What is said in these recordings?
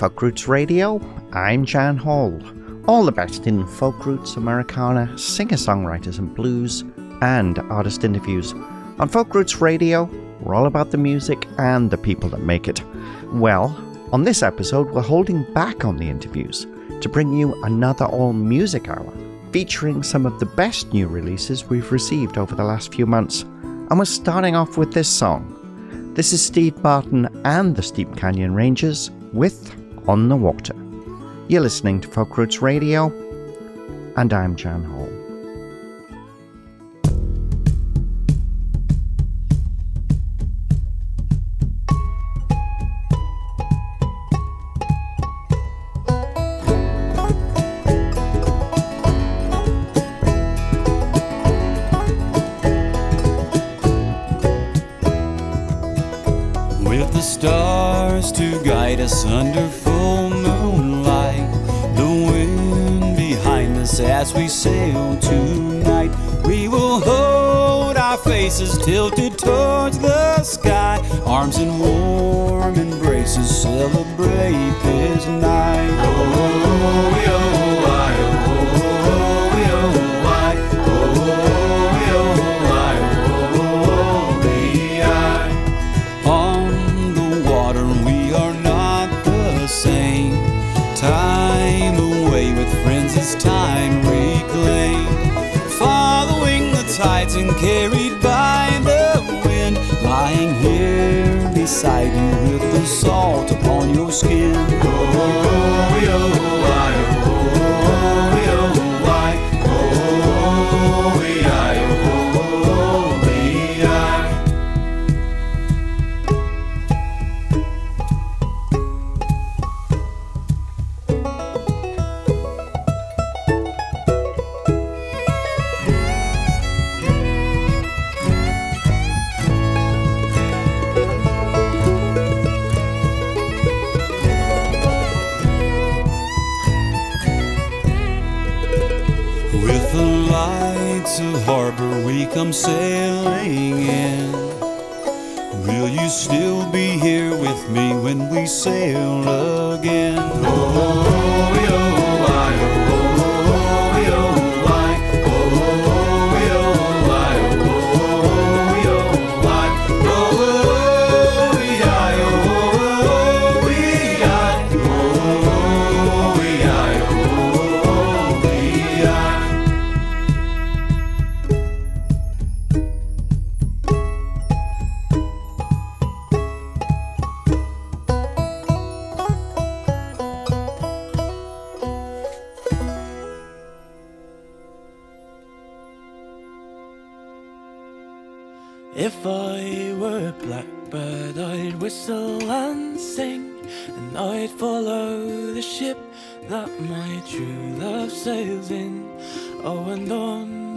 Folk Roots Radio. I'm Jan Hall. All the best in folk roots, Americana, singer songwriters and blues, and artist interviews. On Folk Roots Radio, we're all about the music and the people that make it. Well, on this episode, we're holding back on the interviews to bring you another all music hour featuring some of the best new releases we've received over the last few months. And we're starting off with this song. This is Steve Martin and the Steep Canyon Rangers with On the Water. You're listening to Folk Roots Radio, and I'm Jan Hall. We are not the same. Time away with friends is time reclaimed. Following the tides and carried by the wind. Lying here beside you with the salt upon your skin. Oh,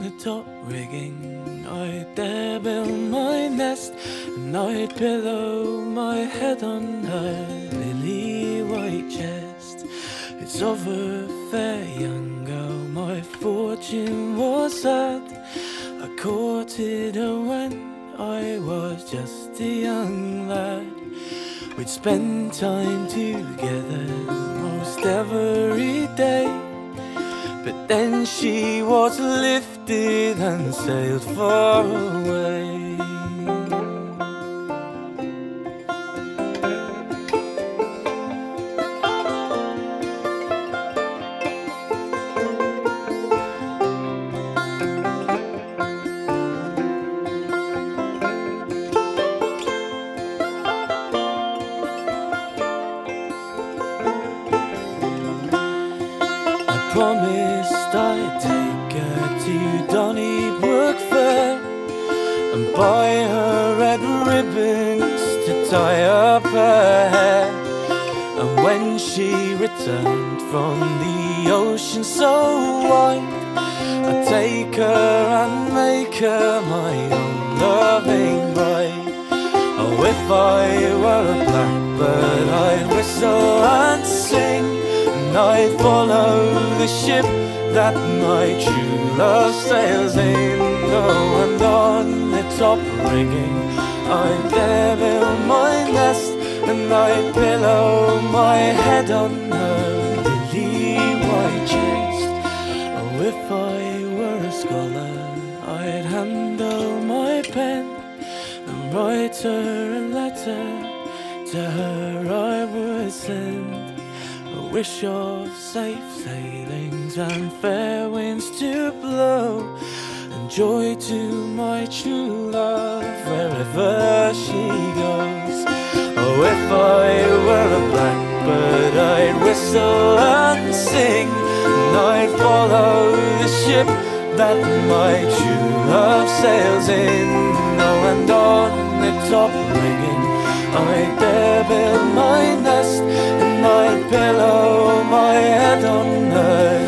the top rigging, I'd there build my nest, and I'd pillow my head on her lily white chest. It's over fair young girl, my fortune was sad. I courted her when I was just a young lad. We'd spend time together most every day. But then she was lifted and sailed far away. from the ocean so wide. I take her and make her my own loving bride. Oh, if I were a blackbird, I'd whistle and sing, and I'd follow the ship that my true love sails in. Oh, and on the top ringing, I'd there build my nest, and I'd pillow my head on later and letter to her I would send I wish of safe sailings and fair winds to blow and joy to my true love wherever she goes. Oh, if I were a blackbird, I'd whistle and sing and I'd follow the ship that my true love sails in. Oh, and on I dare build my nest, and I pillow my head on earth.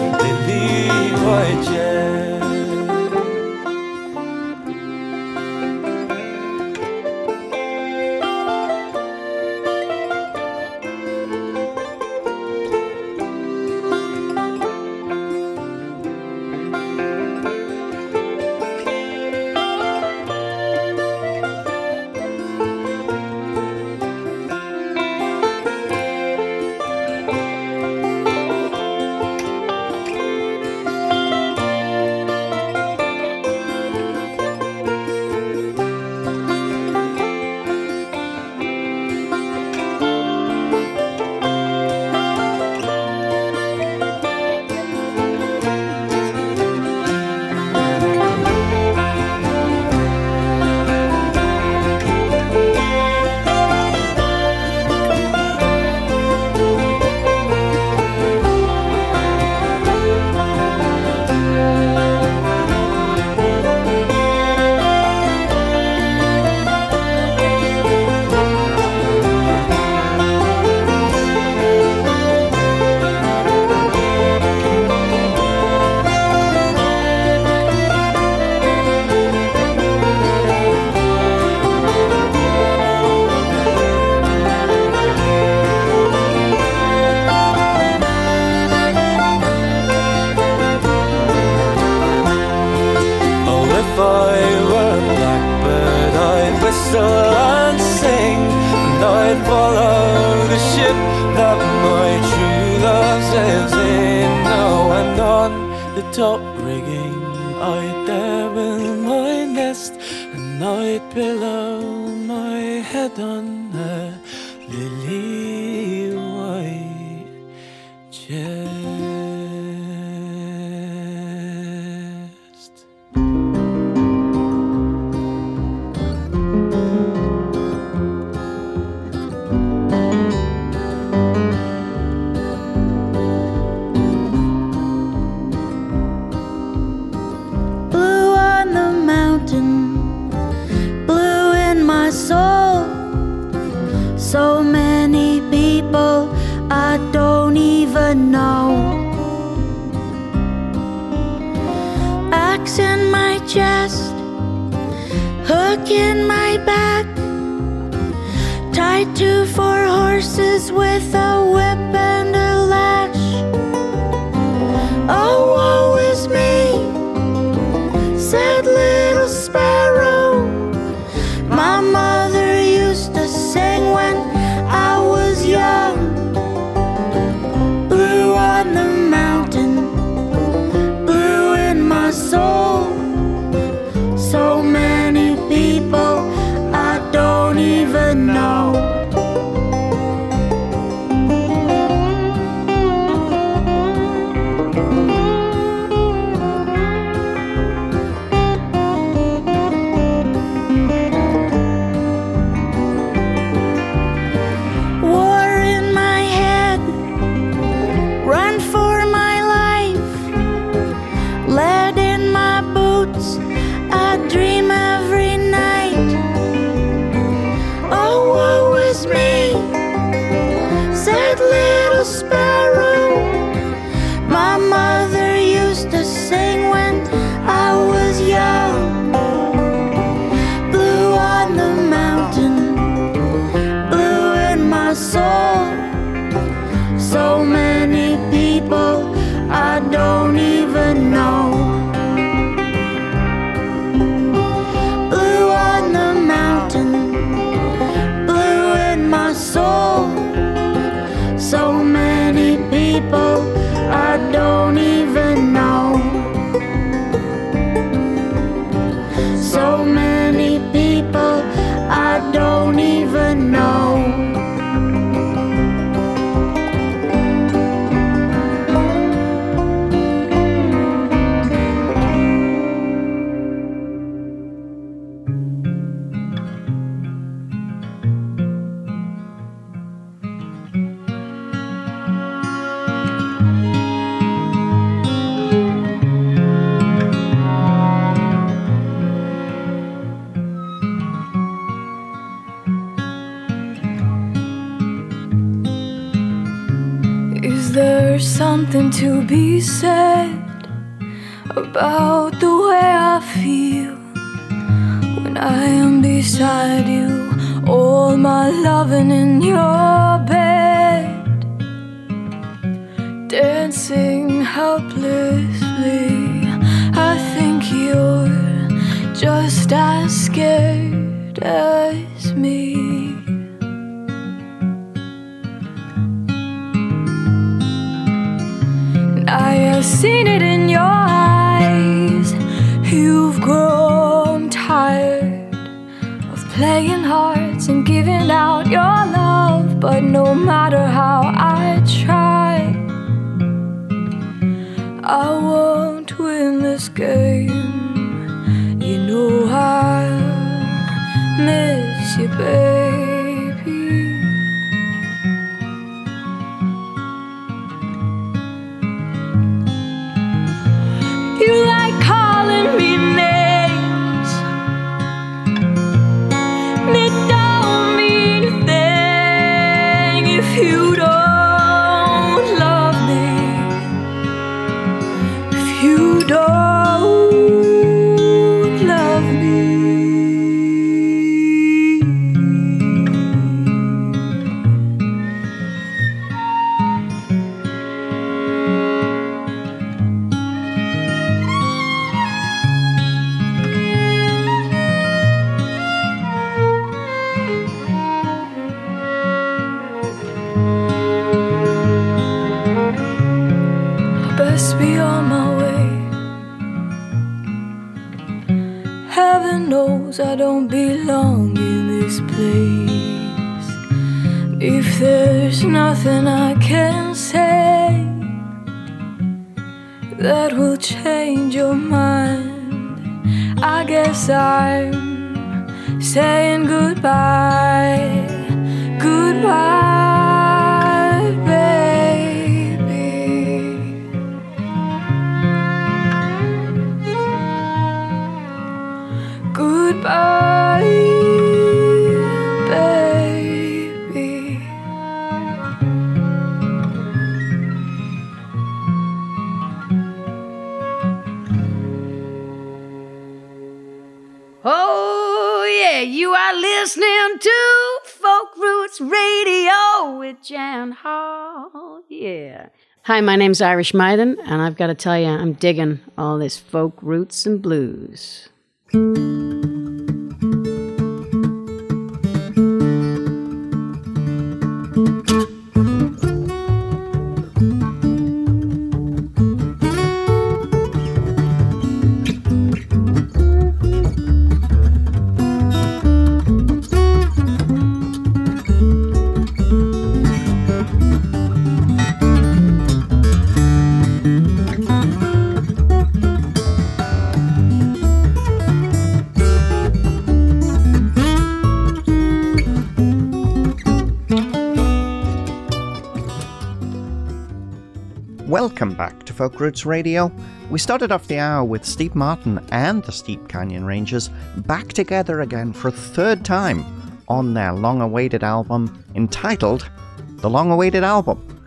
There's something to be said about the way I feel when I am beside you. All my loving in your bed, dancing helplessly. I think you're just as scared as me. Seen it in your eyes. You've grown tired of playing hearts and giving out your love. But no matter how I try, I won't Heaven knows I don't belong in this place. If there's nothing I can say that will change your mind, I guess I'm saying goodbye. Goodbye, listening to Folk Roots Radio with Jan Hall. Yeah. Hi, my name's Irish Mythen, and I've got to tell you, I'm digging all this folk roots and blues. Folk Roots Radio. We started off the hour with Steve Martin and the Steep Canyon Rangers back together again for a third time on their long awaited album entitled The Long Awaited Album.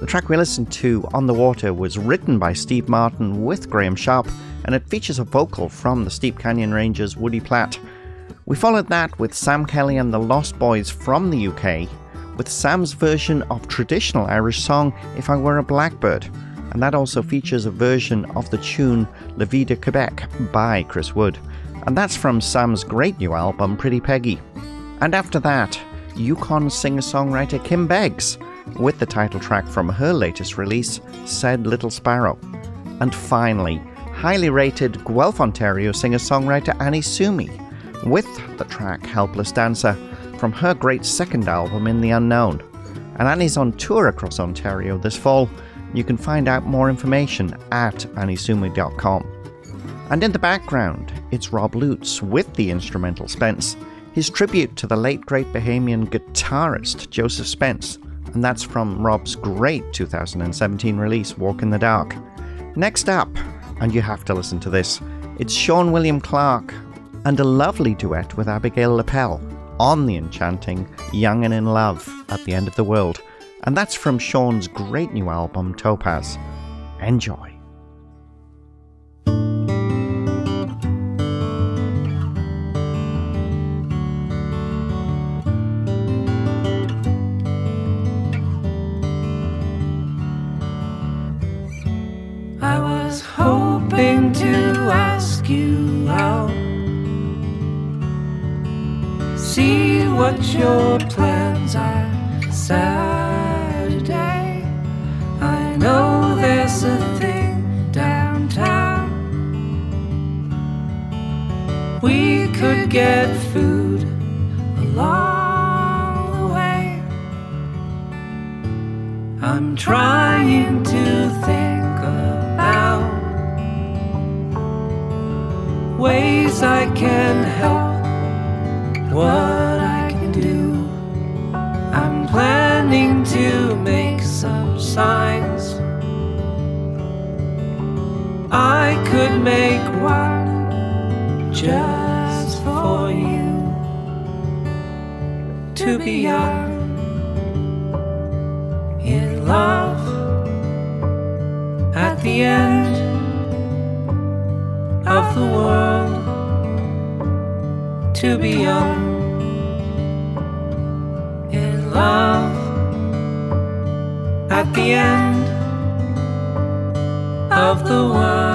The track we listened to, On the Water, was written by Steve Martin with Graham Sharp and it features a vocal from the Steep Canyon Rangers' Woody Platt. We followed that with Sam Kelly and the Lost Boys from the UK with Sam's version of traditional Irish song If I Were a Blackbird, and that also features a version of the tune La Vie de Quebec by Chris Wood, and that's from Sam's great new album Pretty Peggy. And after that, Yukon singer songwriter Kim Beggs with the title track from her latest release, Said Little Sparrow. And finally, highly rated Guelph, Ontario singer songwriter Annie Sumi with the track Helpless Dancer from her great second album In the Unknown. And Annie's on tour across Ontario this fall. You can find out more information at anniesumi.com. And in the background, it's Rob Lutz with the instrumental Spence, his tribute to the late great Bahamian guitarist Joseph Spence, and that's from Rob's great 2017 release Walk in the Dark. Next up, and you have to listen to this, it's Sean William Clark and a lovely duet with Abigail Lapell on the enchanting Young and in Love at the End of the World. And that's from Sean's great new album, Topaz. Enjoy. I was hoping to ask you out. See what your plans are Saturday. Know there's a thing downtown. We could get food along the way. I'm trying to think about ways I can help, what to be young in love at the end of the world.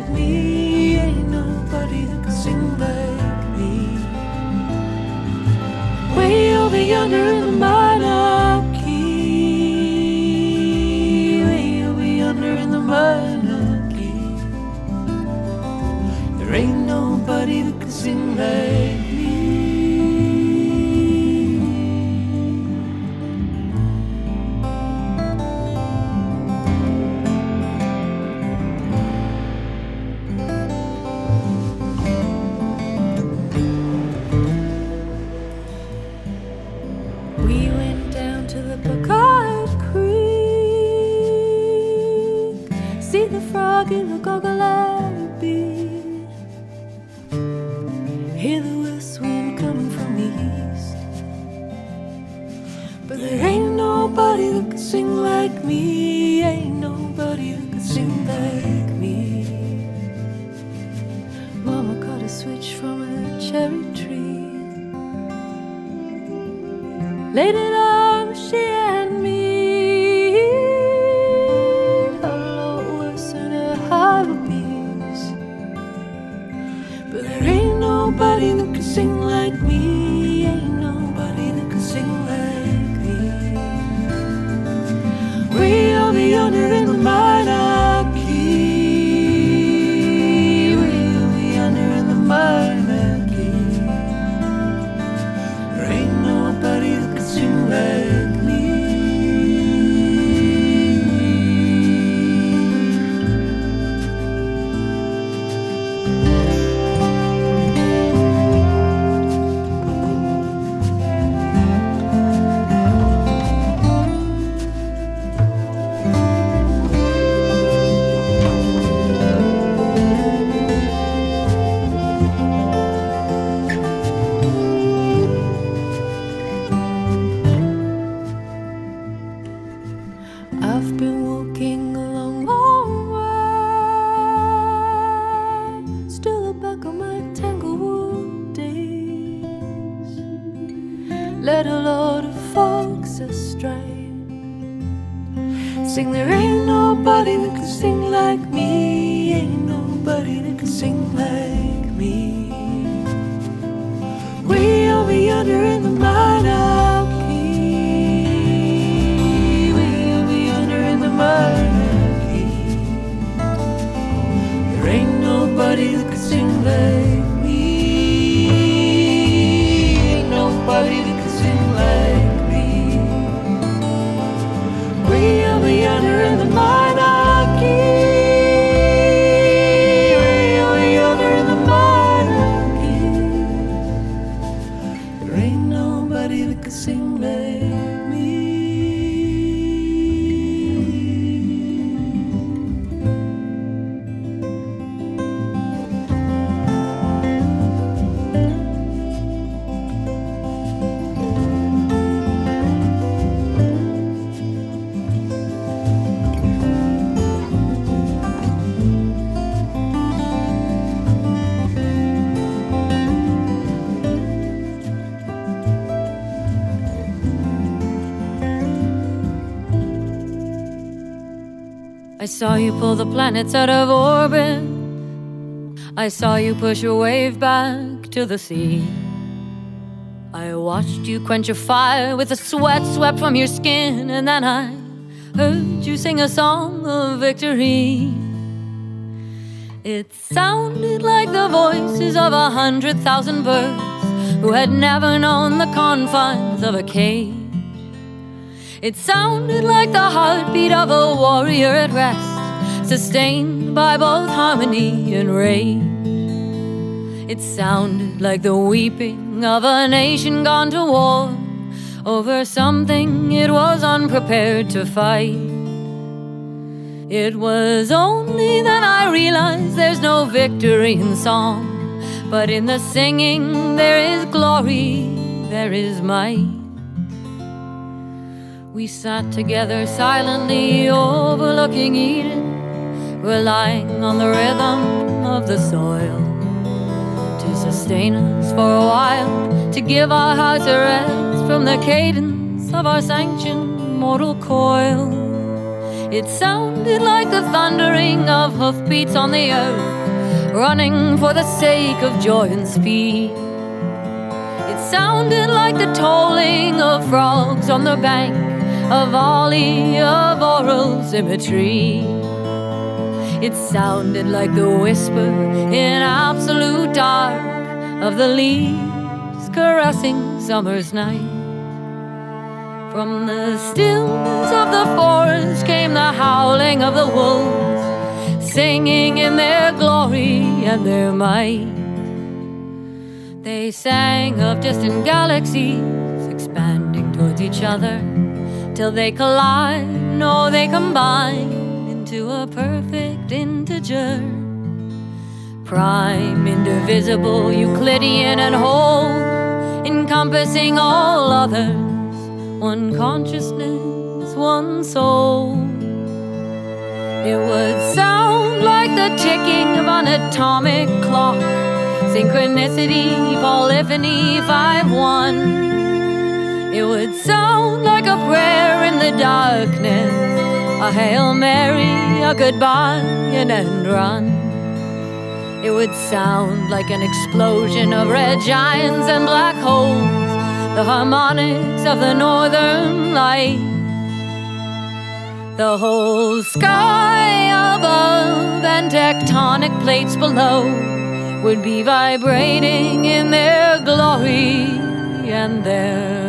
Like me. Ain't nobody that can sing like me. Way over yonder in the minor key. Way over yonder in the minor key. There ain't nobody that can sing like saw you pull the planets out of orbit. I saw you push a wave back to the sea. I watched you quench a fire with the sweat swept from your skin, and then I heard you sing a song of victory. It sounded like the voices of a hundred thousand birds who had never known the confines of a cage. It sounded like the heartbeat of a warrior at rest, sustained by both harmony and rage. It sounded like the weeping of a nation gone to war over something it was unprepared to fight. It was only then I realized there's no victory in song, but in the singing there is glory, there is might. We sat together silently overlooking Eden, relying on the rhythm of the soil to sustain us for a while, to give our hearts a rest from the cadence of our sanctioned mortal coil. It sounded like the thundering of hoofbeats on the earth, running for the sake of joy and speed. It sounded like the tolling of frogs on the bank, a volley of oral symmetry. It sounded like the whisper in absolute dark of the leaves caressing summer's night. From the stillness of the forest came the howling of the wolves, singing in their glory and their might. They sang of distant galaxies expanding towards each other till they collide, no, they combine into a perfect integer. Prime, indivisible, Euclidean, and whole, encompassing all others. One consciousness, one soul. It would sound like the ticking of an atomic clock. Synchronicity, polyphony, 5 1. It would sound like a prayer in the darkness, a Hail Mary, a goodbye, an end run. It would sound like an explosion of red giants and black holes, the harmonics of the northern light. The whole sky above and tectonic plates below would be vibrating in their glory and their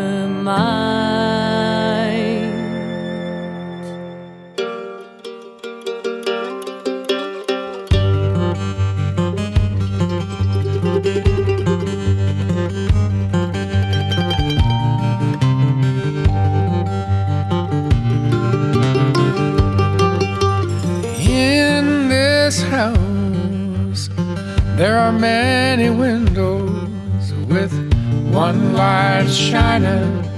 there are many windows with one light shining.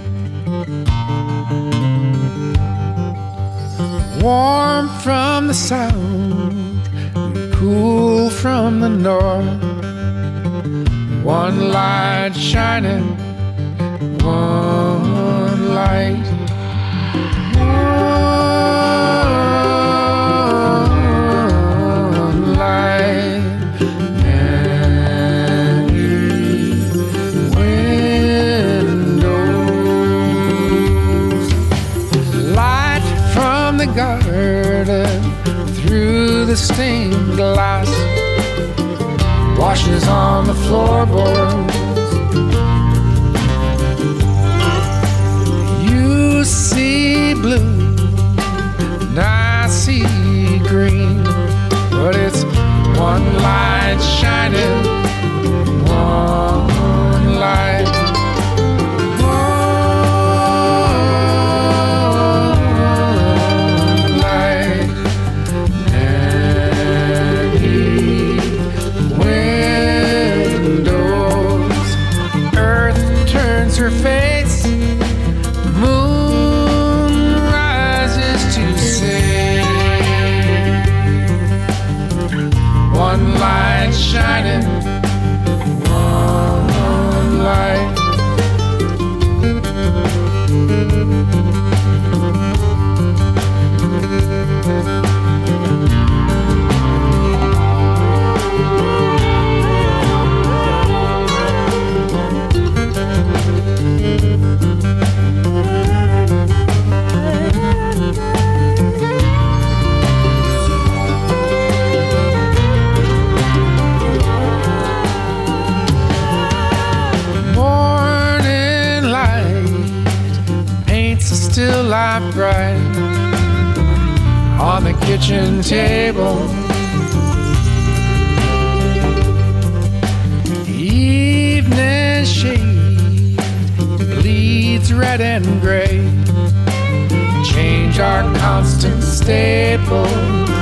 Warm from the south, and cool from the north. One light shining, one light. Washes on the floorboards. You see blue, and I see green, but it's one light shining, still light bright on the kitchen table. Evening shade bleeds red and gray. Change our constant staple.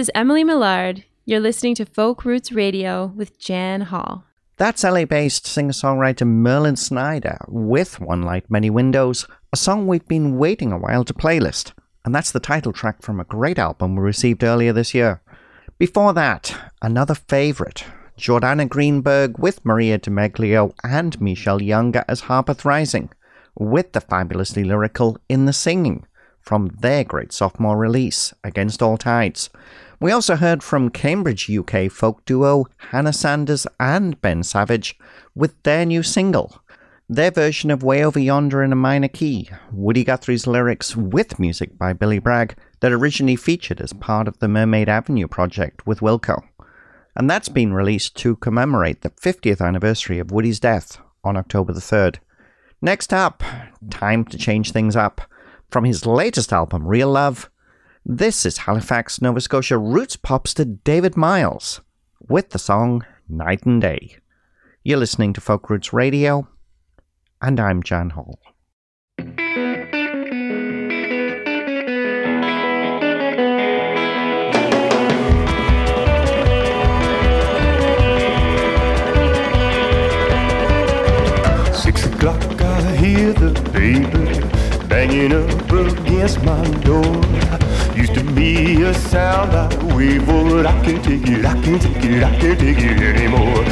Is Emily Millard. You're listening to Folk Roots Radio with Jan Hall. That's LA based singer songwriter Merlin Snyder with One Light Many Windows, a song we've been waiting a while to playlist. and that's the title track from a great album we received earlier this year. Before that, another favourite, Jordana Greenberg with Maria DeMeglio and Michelle Younger as Harpeth Rising, with the fabulously lyrical In the Singing from their great sophomore release, Against All Tides. We also heard from Cambridge, UK folk duo Hannah Sanders and Ben Savage with their new single, their version of Way Over Yonder in a minor key, Woody Guthrie's lyrics with music by Billy Bragg that originally featured as part of the Mermaid Avenue project with Wilco. And that's been released to commemorate the 50th anniversary of Woody's death on October the 3rd. Next up, time to change things up. From his latest album, Real Love, this is Halifax, Nova Scotia roots popster David Miles with the song Night and Day. You're listening to Folk Roots Radio, and I'm Jan Hall. Six o'clock, I hear the baby banging up against my door. Used to be a sound I for, but I can't take it, I can't take it, I can't take it anymore.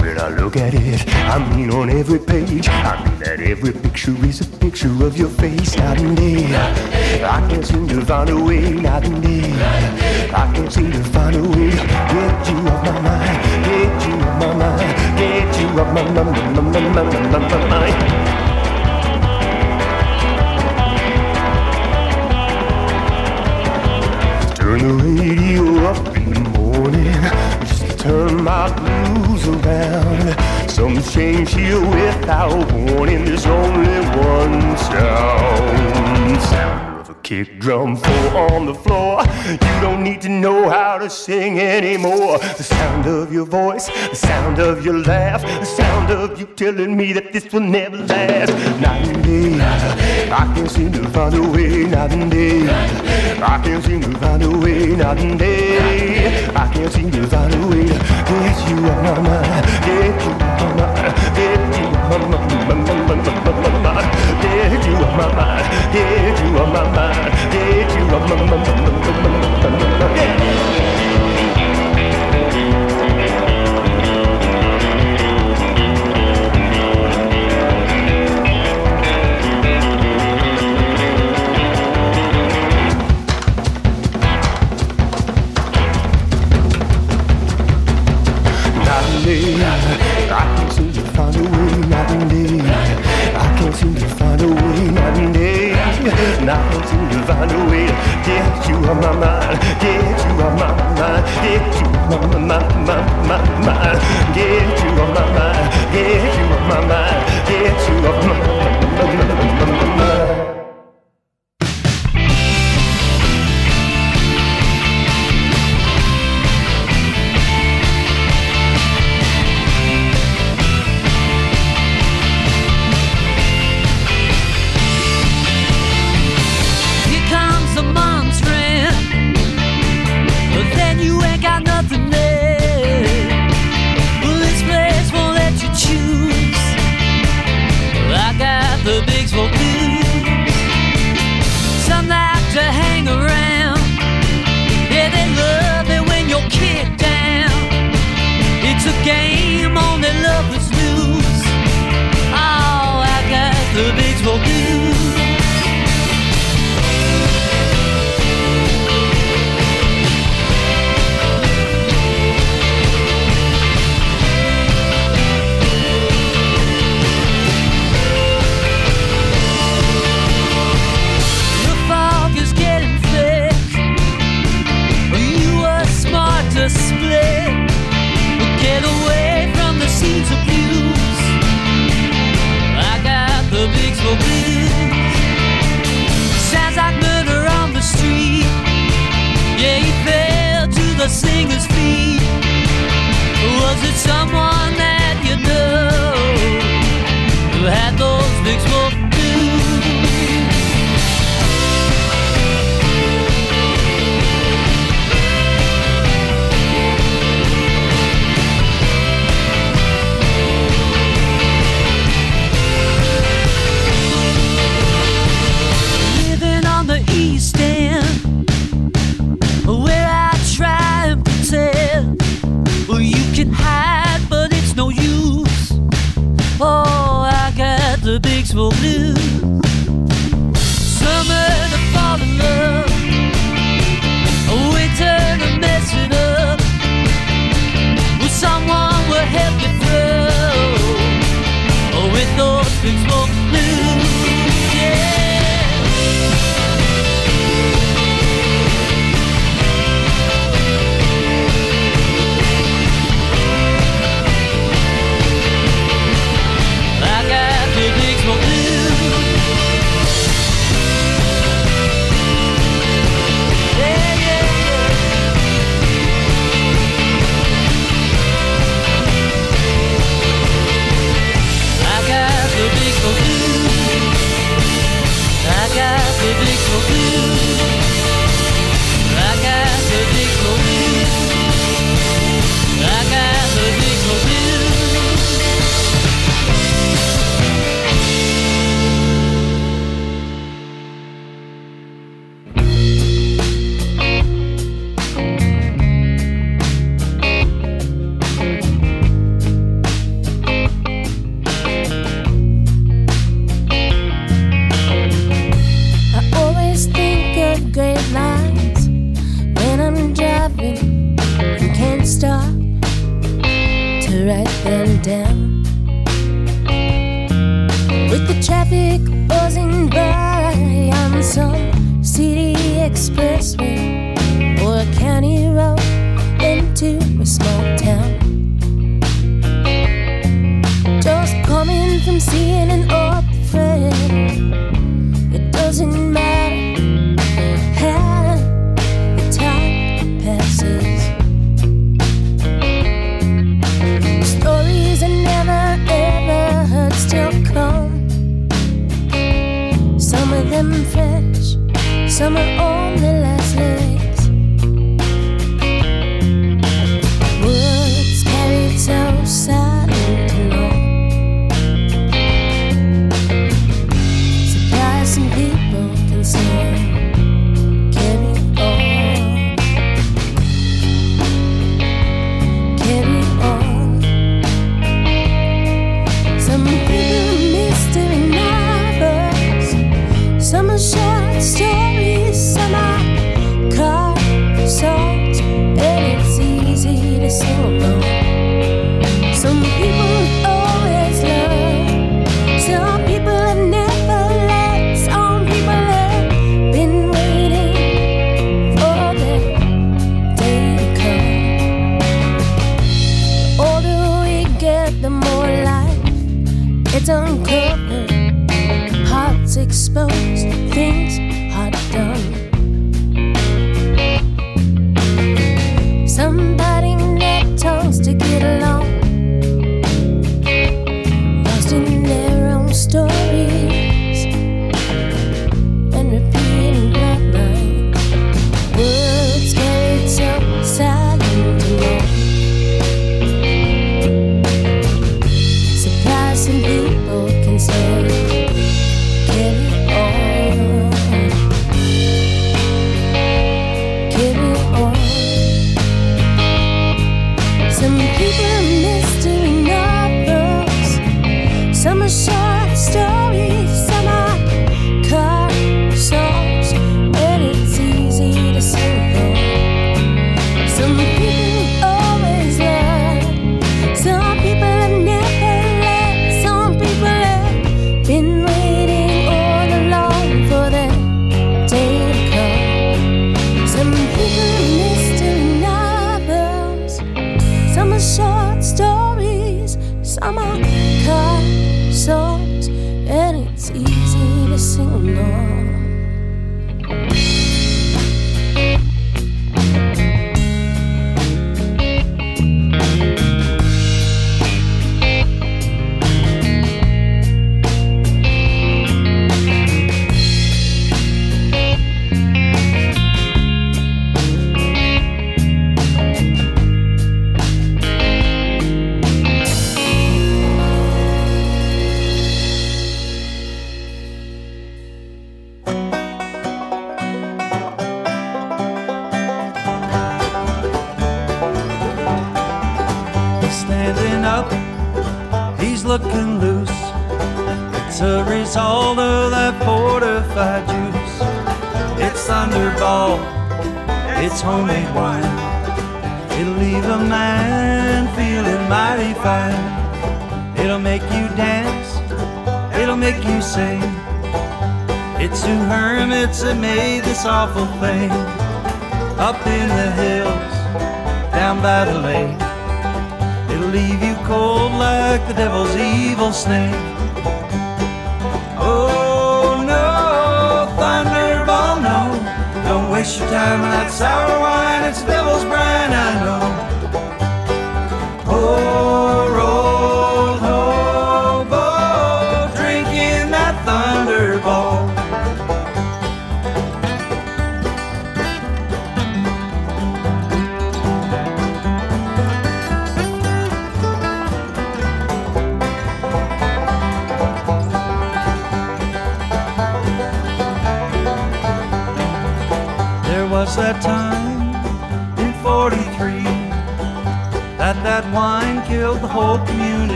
when I look at it, I mean on every page, I mean that every picture is a picture of your face night and day. I can't seem to find a way night and day. I can't seem to find a way get you off my mind, get you off my mind, get you off my mind, my, my, my, my, my mind. Turn the radio up in the morning just to turn my blues around. Some change here without warning. There's only one sound. Sound kick drum four on the floor. You don't need to know how to sing anymore. The sound of your voice, the sound of your laugh, the sound of you telling me that this will never last. Night and day, I can't seem to find a way. Night and day, I can't seem to find a way. Night and day, I can't seem to find a way get you off my mind, get you off my mind, get you off my mind, my, my, my, my, mind, get you off my mind, get you off my mind, get can't seem to find a way to get you on my mind, get you on my mind, get you on my mind, my, my mind, get you on my mind, get you on my mind, get you on my mind,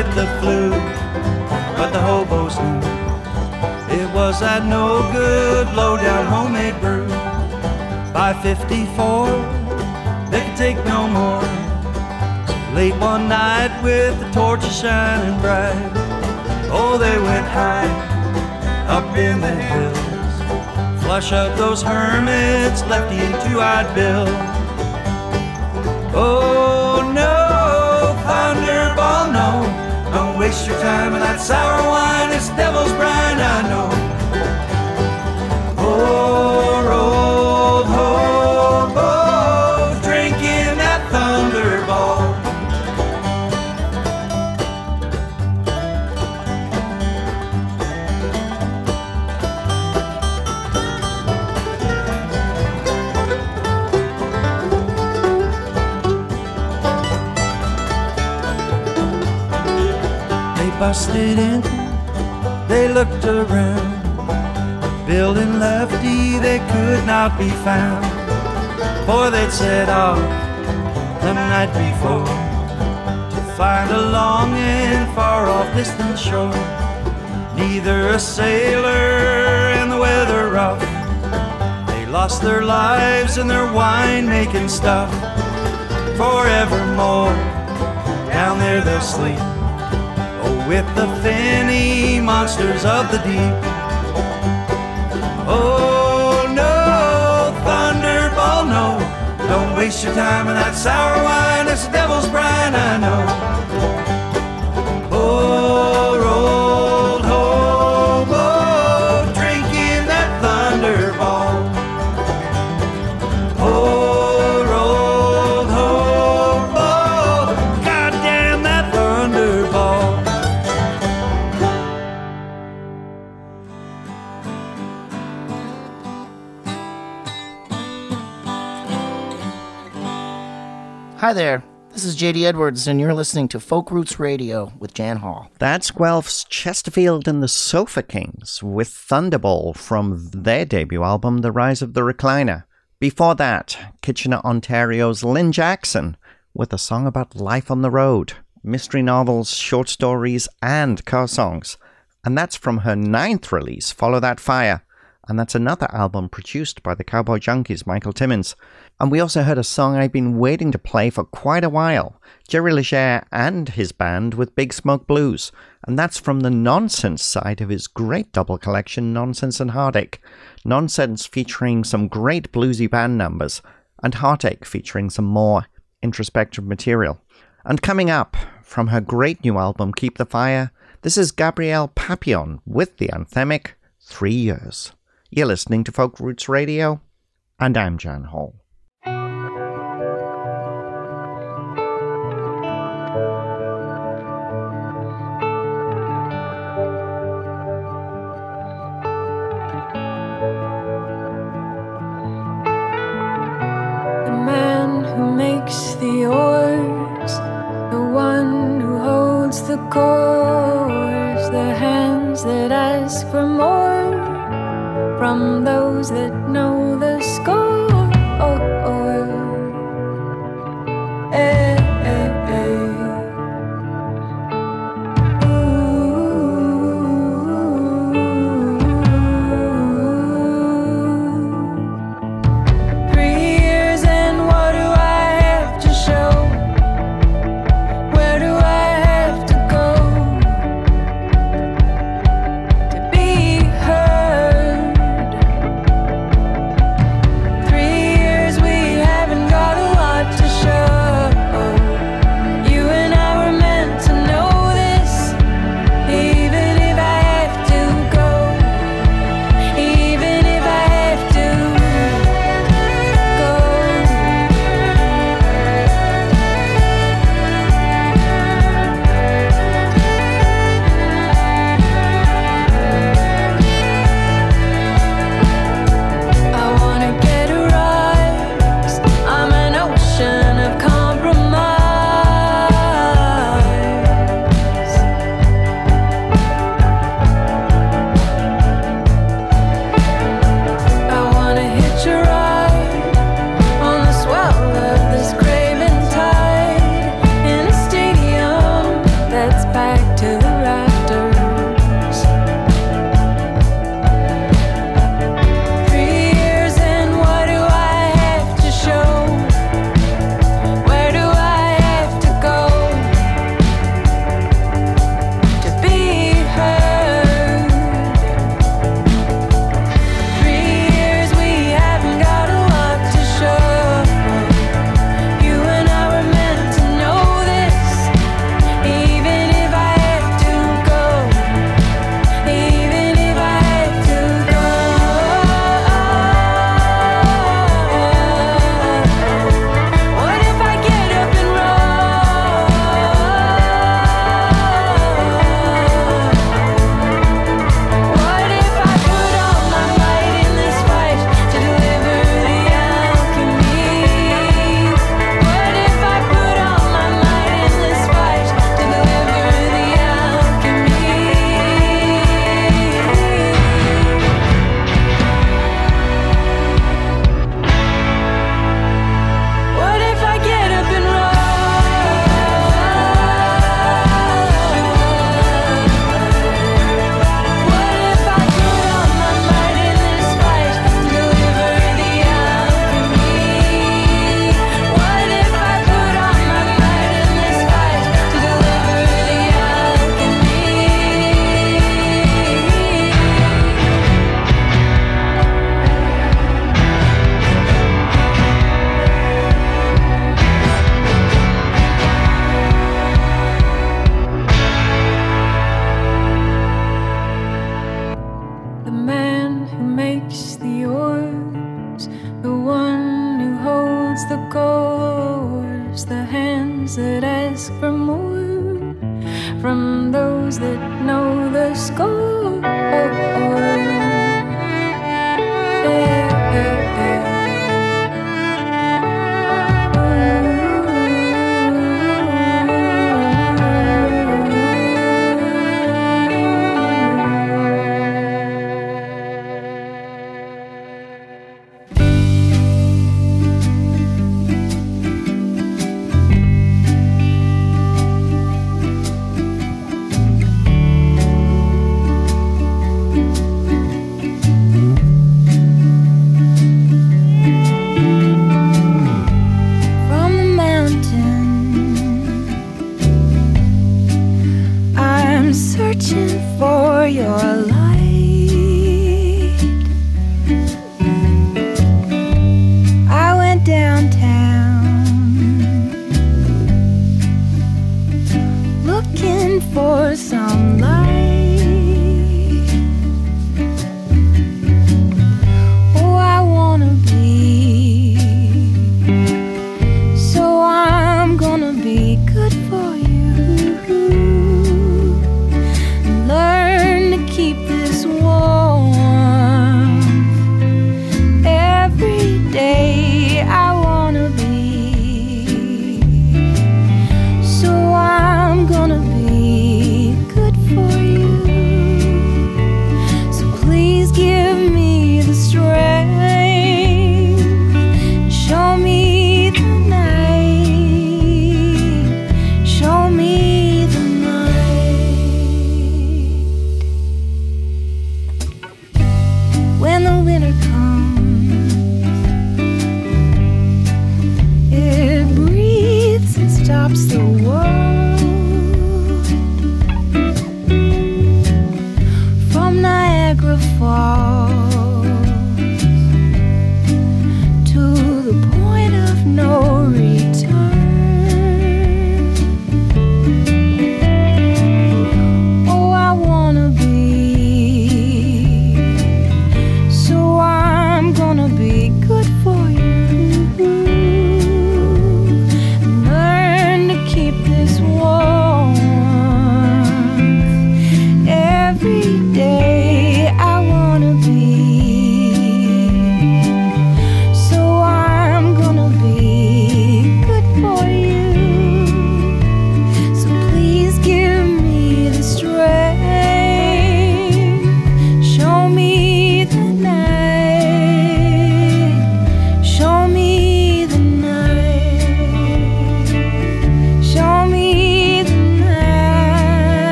The flu, but the hobos knew it was that no good low down homemade brew. By 54, they could take no more. Late one night with the torches shining bright, oh, they went high up in the hills. Flush out those hermits, lefty and two-eyed Bill. Oh waste your time with that sour wine, it's devil's brine, I know. Poor busted in, they looked around. Bill and Lefty, they could not be found. For they'd set off the night before to find a long and far off distant shore. Neither a sailor and the weather rough. They lost their lives in their wine making stuff. Forevermore, down there they'll sleep. With the finny monsters of the deep. Oh no, Thunderball, no. Don't waste your time on that sour wine. It's the devil's brine, I know. Hi there. This is JD Edwards, and you're listening to Folk Roots Radio with Jan Hall. That's Guelph's Chesterfield and the Sofa Kings with Thunderball from their debut album, The Rise of the Recliner. Before that, Kitchener, Ontario's Lynn Jackson with a song about life on the road, mystery novels, short stories, and car songs. And that's from her ninth release, Follow That Fire. And that's another album produced by the Cowboy Junkies, Michael Timmins. And we also heard a song I've been waiting to play for quite a while Jerry Leger and his band with Big Smoke Blues. And that's from the Nonsense side of his great double collection, Nonsense and Heartache. Nonsense featuring some great bluesy band numbers, and Heartache featuring some more introspective material. And coming up from her great new album, Keep the Fire, this is Gabrielle Papillon with the anthemic Three Years. You're listening to Folk Roots Radio, and I'm Jan Hall. The man who makes the oars, the one who holds the course, the hands that ask for more from those that know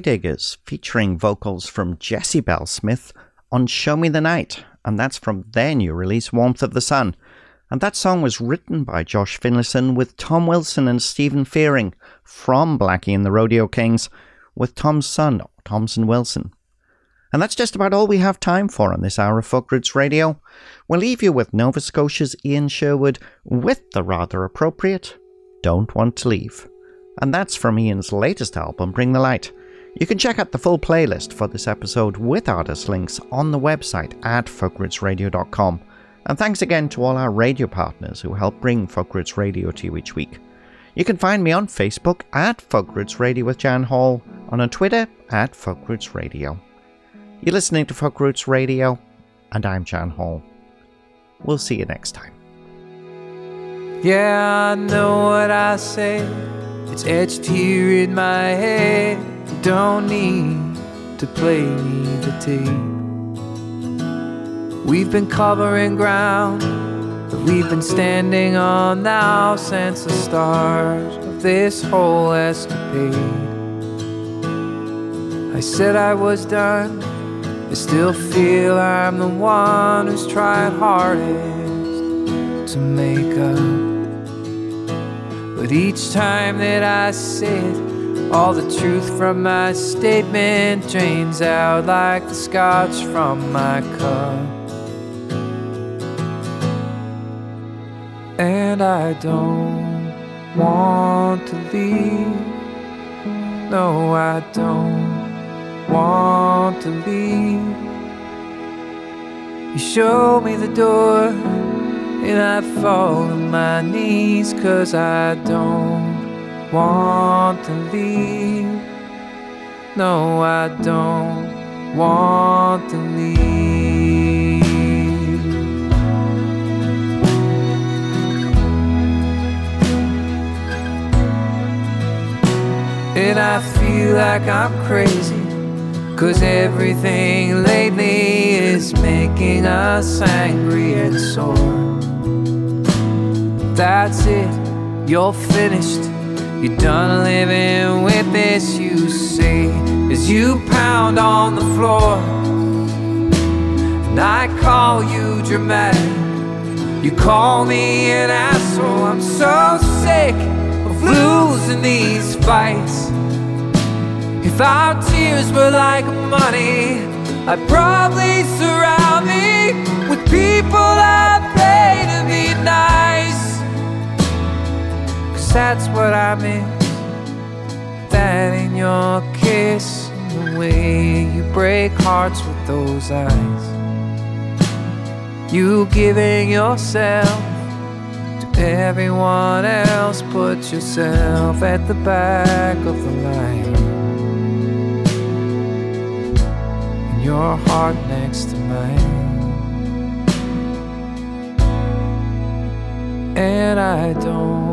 Diggers featuring vocals from Jessie Bell Smith on Show Me the Night, and that's from their new release, Warmth of the Sun. And that song was written by Josh Finlayson with Tom Wilson and Stephen Fearing from Blackie and the Rodeo Kings, with Tom's son, Thompson Wilson. And that's just about all we have time for on this hour of Folk Roots Radio. We'll leave you with Nova Scotia's Ian Sherwood with the rather appropriate Don't Want to Leave. And that's from Ian's latest album, Bring the Light. You can check out the full playlist for this episode with artist links on the website at folkrootsradio.com. And thanks again to all our radio partners who help bring Folk Roots Radio to you each week. You can find me on Facebook at Folk Roots Radio with Jan Hall, on Twitter at Folk Roots Radio. You're listening to Folk Roots Radio, and I'm Jan Hall. We'll see you next time. Yeah, I know what I say. It's etched here in my head. Don't need to play me the tape. We've been covering ground that we've been standing on now since the start of this whole escapade. I said I was done. I still feel I'm the one who's tried hardest to make up. But each time that I say it, all the truth from my statement drains out like the scotch from my cup. And I don't want to leave. No, I don't want to leave. You show me the door, and I fall on my knees, cause I don't want to leave. No, I don't want to leave. And I feel like I'm crazy. Cause everything lately is making us angry and sore. That's it, you're finished. You're done living with this, you say, as you pound on the floor. And I call you dramatic. You call me an asshole. I'm so sick of losing these fights. If our tears were like money, I'd probably surround me miss. That in your kiss, the way you break hearts with those eyes. You giving yourself to everyone else, put yourself at the back of the line. And your heart next to mine. And I don't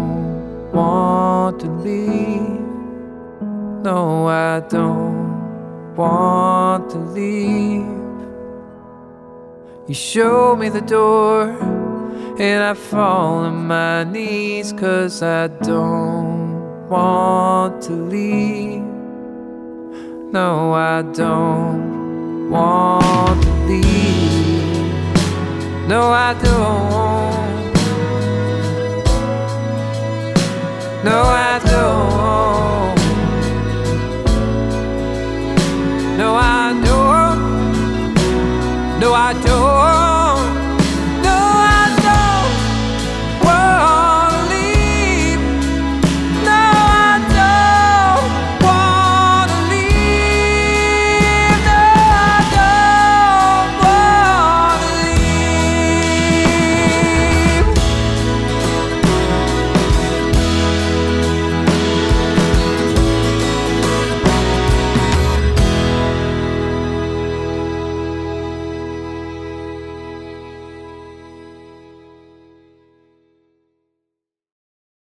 want to leave. No, I don't want to leave. You show me the door, and I fall on my knees, cause I don't want to leave. No, I don't want to leave. No, I don't. No, I don't. No, I don't. No, I don't.